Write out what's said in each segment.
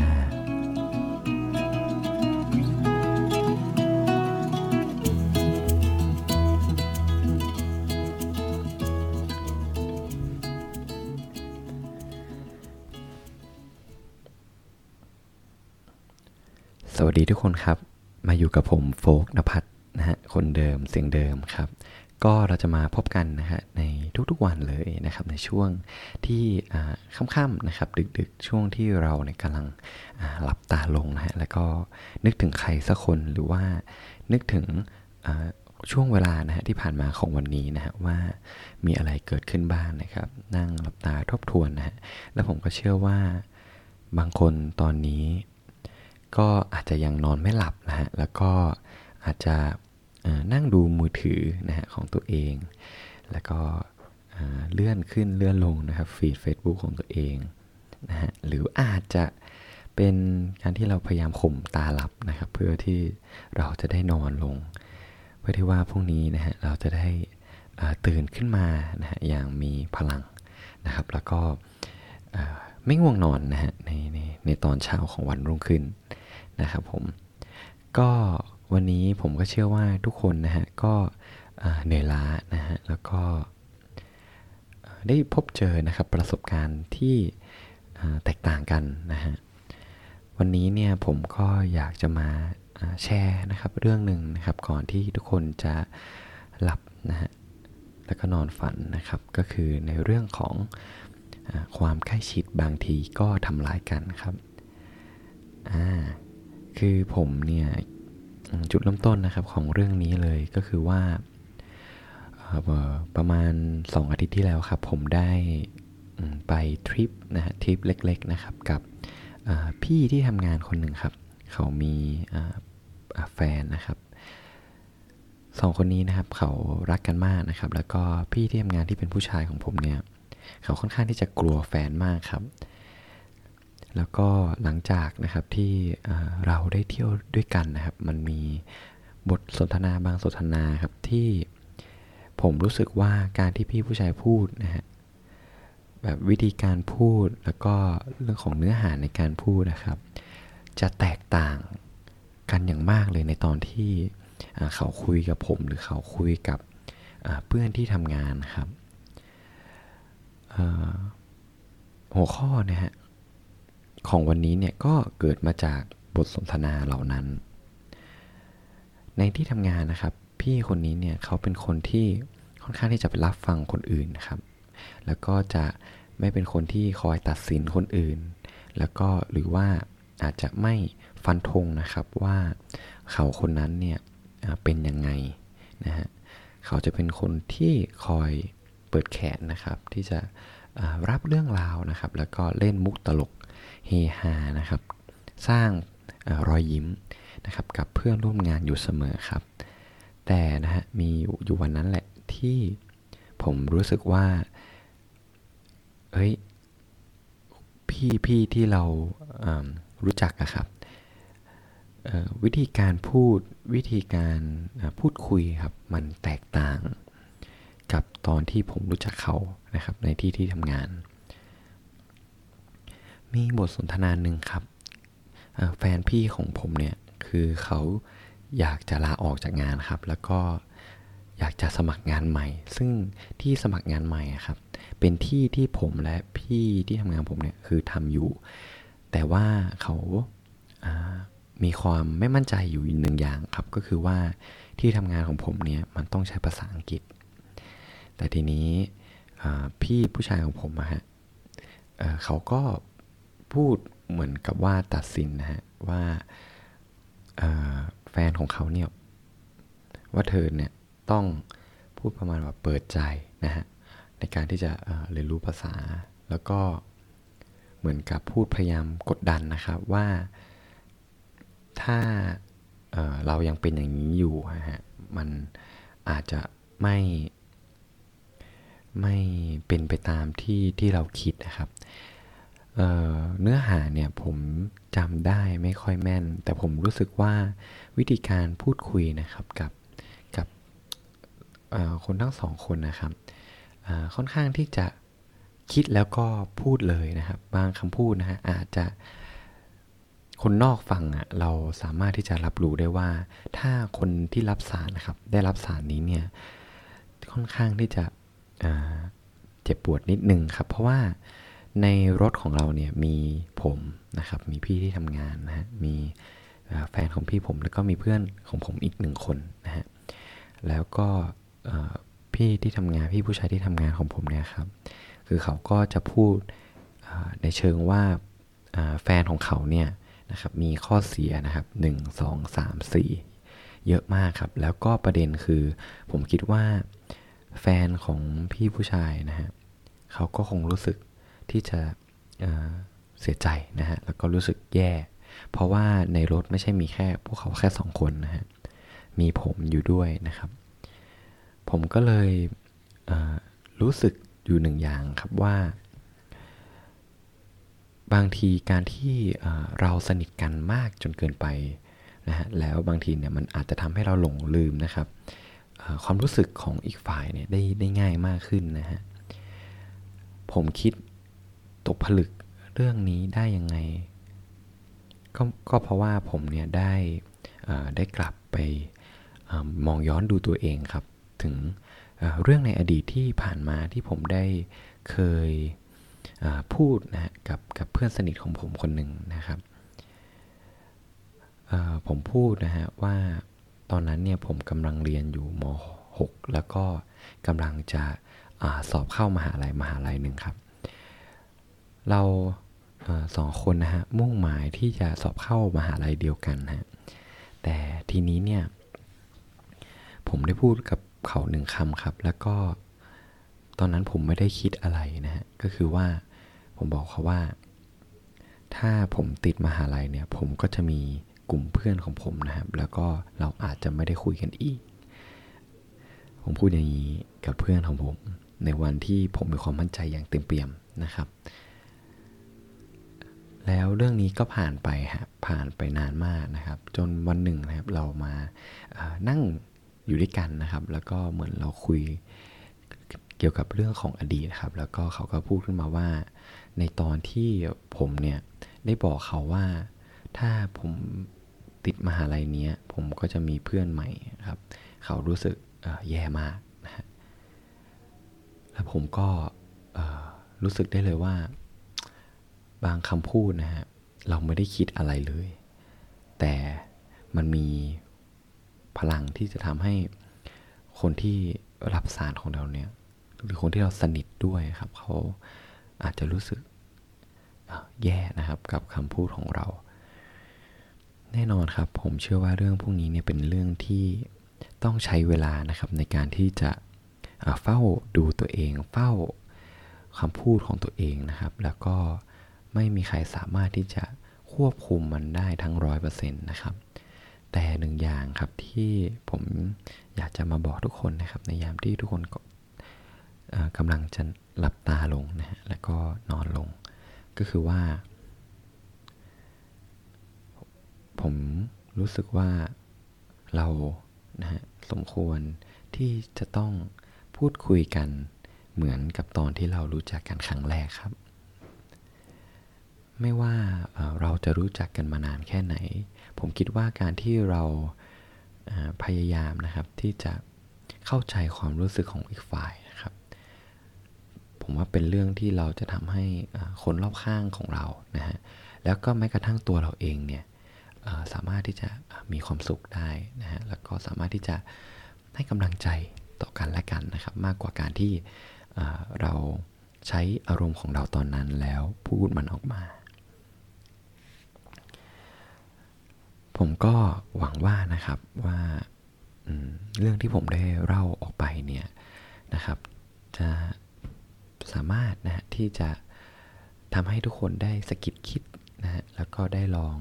้า วัสดีทุกคนครับ มาอยู่กับผมโฟกนภัทรนะฮะคนเดิมเสียงเดิมครับ ก็เราจะมาพบกันนะฮะในทุกๆวันเลยนะครับในช่วงที่ค่ำๆนะครับ ดึกๆ ช่วงที่เราเนี่ยกำลังหลับตาลงนะฮะแล้วก็นึกถึงใครสักคนหรือว่านึกถึงช่วงเวลานะฮะที่ผ่านมาของวันนี้นะฮะว่ามีอะไรเกิดขึ้นบ้างนะครับ นั่งหลับตาทบทวนนะฮะแล้วผมก็เชื่อว่าบางคนตอนนี้ ก็อาจจะยังนอนไม่หลับนะฮะ แล้วก็อาจจะนั่งดูมือถือนะฮะของตัวเอง แล้วก็เลื่อนขึ้นเลื่อนลงนะครับฟีด Facebook ของตัวเองนะฮะ หรืออาจจะเป็นการที่เราพยายามข่มตาหลับนะครับ เพื่อที่เราจะได้นอนลง เพื่อที่ว่าพรุ่งนี้นะฮะเราจะได้ตื่นขึ้นมานะฮะอย่างมีพลังนะครับ แล้วก็ ไม่ง่วงนอนนะฮะในในในตอนเช้าของวันรุ่งขึ้นนะครับผมก็วันนี้ผมก็เชื่อว่าทุกคนนะฮะก็เหนื่อยล้านะฮะแล้วก็ได้พบเจอนะครับประสบการณ์ที่แตกต่างกันนะฮะวันนี้เนี่ยผมก็อยากจะมาแชร์นะครับเรื่องหนึ่งนะครับก่อนที่ทุกคนจะหลับนะฮะแล้วก็นอนฝันนะครับก็คือในเรื่องของ ความใกล้ชิดบางทีก็ทำร้ายกันครับ อ่า คือผมเนี่ยจุดเริ่มต้นนะครับของเรื่องนี้เลยก็คือว่าประมาณ 2 อาทิตย์ที่แล้วครับ ผมได้ไปทริปนะฮะทริปเล็ก ๆนะครับกับพี่ที่ทำงานคนหนึ่งครับ เขามีแฟนนะครับสองคนนี้นะครับเขารักกันมากนะครับ แล้วก็พี่ที่ทำงานที่เป็นผู้ชายของผมเนี่ย เขาค่อนข้างที่จะกลัวแฟนมากครับ แล้วก็หลังจากนะครับที่เราได้เที่ยวด้วยกันนะครับ มันมีบทสนทนาบางสนทนาครับที่ผมรู้สึกว่าการที่พี่ผู้ชายพูดนะฮะแบบวิธีการพูดแล้วก็เรื่องของเนื้อหาในการพูดนะครับ จะแตกต่างกันอย่างมากเลยในตอนที่เขาคุยกับผม หรือเขาคุยกับเพื่อนที่ทำงานครับ หัวข้อนะฮะของวันนี้เนี่ยก็เกิดมาจากบทสนทนาเหล่านั้น ในที่ทำงานนะครับ พี่คนนี้เนี่ยเขาเป็นคนที่ค่อนข้างที่จะไปรับฟังคนอื่นนะครับ แล้วก็จะไม่เป็นคนที่คอยตัดสินคนอื่น แล้วก็หรือว่าอาจจะไม่ฟันธงนะครับว่าเขาคนนั้นเนี่ยเป็นยังไงนะฮะเขาจะเป็นคนที่คอย เปิดแขนนะครับ ที่จะรับเรื่องราวนะครับ แล้วก็เล่นมุกตลกเฮฮานะครับ สร้างอรอยยิ้มนะครับกับเพื่อนร่วมงานอยู่เสมอครับ แต่นะฮะมีอยู่วันนั้นแหละที่ผมรู้สึกว่าเอ้ยพี่พี่ที่เรารู้จักอะครับวิธีการพูดวิธีการพูดคุยครับ มันแตกต่าง กับตอนที่ผมรู้จักเขานะครับในที่ที่ทำงาน มีบทสนทนาหนึ่งครับ แฟนพี่ของผมเนี่ยคือเขาอยากจะลาออกจากงานครับ แล้วก็อยากจะสมัครงานใหม่ ซึ่งที่สมัครงานใหม่ครับ เป็นที่ที่ผมและพี่ที่ทำงานผมเนี่ยคือทำอยู่ แต่ว่าเขาามีความไม่มั่นใจอยู่หนึ่งอย่างครับ ก็คือว่าที่ทำงานของผมเนี่ยมันต้องใช้ภาษาอังกฤษ แต่ทีนี้พี่ผู้ชายของผมอะฮะเขาก็พูดเหมือนกับว่าตัดสินนะฮะว่าแฟนของเขาเนี่ยว่าเธอเนี่ยต้องพูดประมาณว่าเปิดใจนะฮะในการที่จะเเรียนรู้ภาษา แล้วก็เหมือนกับพูดพยายามกดดันนะครับว่าถ้าเเรายังเป็นอย่างนี้อยู่นะฮะมันอาจจะไม่ ไม่เป็นไปตามที่ที่เราคิดนะครับเเนื้อหาเนี่ยผมจำได้ไม่ค่อยแม่น แต่ผมรู้สึกว่าวิธีการพูดคุยนะครับกับกับคนทั้งสองคนนะครับค่อนข้างที่จะคิดแล้วก็พูดเลยนะครับ บางคำพูดนะฮะอาจจะคนนอกฟังอะเราสามารถที่จะรับรู้ได้ว่า ถ้าคนที่รับสารนะครับ ได้รับสารนี้เนี่ยค่อนข้างที่จะ เจ็บปวดนิดนึงครับ เพราะว่าในรถของเราเนี่ยมีผมนะครับ มีพี่ที่ทำงานนะฮะ มีแฟนของพี่ผมแล้วก็มีเพื่อนของผมอีกหนึ่งคนนะฮะ แล้วก็พี่ที่ทำงานพี่ผู้ชายที่ทำงานของผมเนี่ยครับ คือเขาก็จะพูดในเชิงว่าแฟนของเขาเนี่ยนะครับมีข้อเสียนะครับ 1 2 3 4 เยอะมากครับ แล้วก็ประเด็นคือผมคิดว่า แฟนของพี่ผู้ชายนะฮะเขาก็คงรู้สึกที่จะเเสียใจนะฮะแล้วก็รู้สึกแย่ เพราะว่าในรถไม่ใช่มีแค่พวกเขาแค่สองคนนะฮะมีผมอยู่ด้วยนะครับ ผมก็เลยรู้สึกอยู่หนึ่งอย่างครับว่า บางทีการที่เราสนิทกันมากจนเกินไปนะฮะแล้วบางทีเนี่ยมันอาจจะทำให้เราหลงลืมนะครับ ความรู้สึกของอีกฝ่ายเนี่ยได้ได้ง่ายมากขึ้นนะฮะ ผมคิดตกผลึกเรื่องนี้ได้ยังไง ก็ก็เพราะว่าผมเนี่ยได้ได้กลับไปอมองย้อนดูตัวเองครับ ถึงเรื่องในอดีตที่ผ่านมาที่ผมได้เคยพูดนะกับกับเพื่อนสนิทของผมคนหนึ่งนะครับผมพูดนะฮะว่า ตอนนั้นเนี่ยผมกำลังเรียนอยู่ม .6 แล้วก็กำลังจะอสอบเข้ามหาลัยมหาลัยหนึ่งครับ เราสองคนนะฮะมุ่งหมายที่จะสอบเข้ามหาลัยเดียวกันฮะแต่ทีนี้เนี่ยผมได้พูดกับเขาหนึ่งคำครับ แล้วก็ตอนนั้นผมไม่ได้คิดอะไรนะฮะก็คือว่าผมบอกเขาว่า ถ้าผมติดมหาลัยเนี่ย ผมก็จะมี กลุ่มเพื่อนของผมนะครับ แล้วก็เราอาจจะไม่ได้คุยกันอีก ผมพูดอย่างนี้กับเพื่อนของผม ในวันที่ผมมีความมั่นใจอย่างเต็มเปี่ยมนะครับ แล้วเรื่องนี้ก็ผ่านไปฮะผ่านไปนานมากนะครับ จนวันหนึ่งนะครับเรามานั่งอยู่ด้วยกันนะครับ แล้วก็เหมือนเราคุยเกี่ยวกับเรื่องของอดีตครับ แล้วก็เขาก็พูดขึ้นมาว่า ในตอนที่ผมเนี่ยได้บอกเขาว่าถ้าผม ติดมหาลัยนี้ผมก็จะมีเพื่อนใหม่ครับ เขารู้สึกแย่มากนะฮะแล้วผมก็รู้สึกได้เลยว่า บางคำพูดนะฮะเราไม่ได้คิดอะไรเลย แต่มันมีพลังที่จะทำให้คนที่รับสารของเราเนี่ย หรือคนที่เราสนิทด้วยครับ เขาอาจจะรู้สึกแย่นะครับกับคำพูดของเรา แน่นอนครับ ผมเชื่อว่าเรื่องพวกนี้เนี่ยเป็นเรื่องที่ต้องใช้เวลานะครับในการที่จะเฝ้าดูตัวเอง เฝ้าคำพูดของตัวเองนะครับ แล้วก็ไม่มีใครสามารถที่จะควบคุมมันได้ทั้งร้อยเปอร์เซ็นต์นะครับ แต่หนึ่งอย่างครับที่ผมอยากจะมาบอกทุกคนนะครับ ในยามที่ทุกคนกำลังจะหลับตาลงนะฮะแล้วก็นอนลง ก็คือว่า ผมรู้สึกว่าเรานะฮะสมควรที่จะต้องพูดคุยกันเหมือนกับตอนที่เรารู้จักกันครั้งแรกครับ ไม่ว่าเราจะรู้จักกันมานานแค่ไหน ผมคิดว่าการที่เราพยายามนะครับที่จะเข้าใจความรู้สึกของอีกฝ่ายนะครับ ผมว่าเป็นเรื่องที่เราจะทำให้คนรอบข้างของเรานะฮะแล้วก็แม้กระทั่งตัวเราเองเนี่ย สามารถที่จะมีความสุขได้นะฮะแล้วก็สามารถที่จะให้กำลังใจต่อกันและกันนะครับ มากกว่าการที่เราใช้อารมณ์ของเราตอนนั้นแล้วพูดมันออกมา ผมก็หวังว่านะครับว่าเรื่องที่ผมได้เล่าออกไปเนี่ยนะครับ จะสามารถนะที่จะทำให้ทุกคนได้สกิดคิด นะฮะแล้วก็ได้ลอง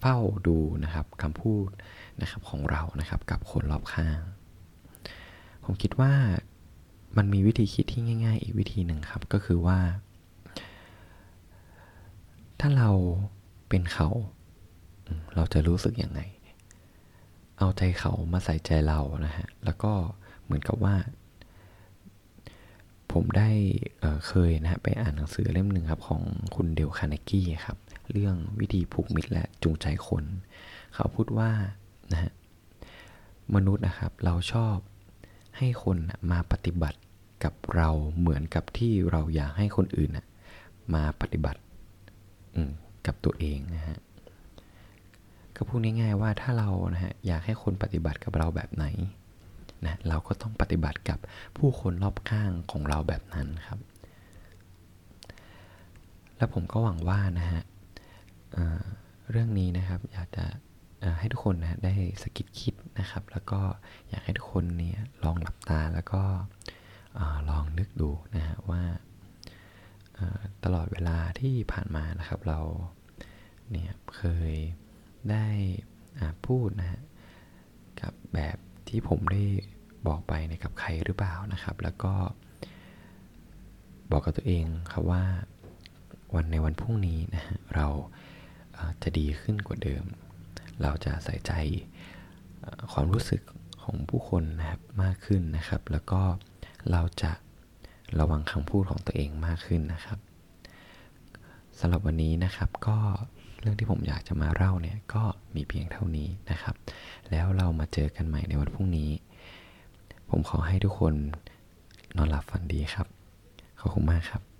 เฝ้าดูนะครับคำพูดนะครับของเรานะครับกับคนรอบข้าง ผมคิดว่ามันมีวิธีคิดที่ง่าย ๆ อีกวิธีหนึ่งครับก็คือว่า ถ้าเราเป็นเขา เราจะรู้สึกยังไง เอาใจเขามาใส่ใจเรานะฮะแล้วก็เหมือนกับว่า ผมได้เเคยนะฮะไปอ่านหนังสือเล่มหนึ่งครับของคุณเดลคาร์เนกี้ครับ เรื่องวิธีผูกมิตรและจูงใจคน เขาพูดว่านะฮะมนุษย์นะครับเราชอบให้คนมาปฏิบัติกับเราเหมือนกับที่เราอยากให้คนอื่นมาปฏิบัติกับตัวเองนะฮะก็พูดง่ายๆว่าถ้าเรานะฮะอยากให้คนปฏิบัติกับเราแบบไหนนะเราก็ต้องปฏิบัติกับผู้คนรอบข้างของเราแบบนั้นครับ แล้วผมก็หวังว่านะฮะ เรื่องนี้นะครับอยากจะให้ทุกคนนะได้สกิดคิดนะครับ แล้วก็อยากให้ทุกคนเนี่ยลองหลับตาแล้วก็ลองนึกดูนะฮะว่าตลอดเวลาที่ผ่านมานะครับ เราเนี่ยเคยได้พูดนะฮะกับแบบที่ผมได้บอกไปนะกับใครหรือเปล่านะครับ แล้วก็บอกกับตัวเองครับว่าวันในวันพรุ่งนี้นะฮะเรา จะดีขึ้นกว่าเดิม เราจะใส่ใจความรู้สึกของผู้คนนะครับมากขึ้นนะครับ แล้วก็เราจะระวังคำพูดของตัวเองมากขึ้นนะครับสำหรับวันนี้นะครับก็เรื่องที่ผมอยากจะมาเล่าเนี่ยก็มีเพียงเท่านี้นะครับ แล้วเรามาเจอกันใหม่ในวันพรุ่งนี้ ผมขอให้ทุกคนนอนหลับฝันดีครับ ขอบคุณมากครับ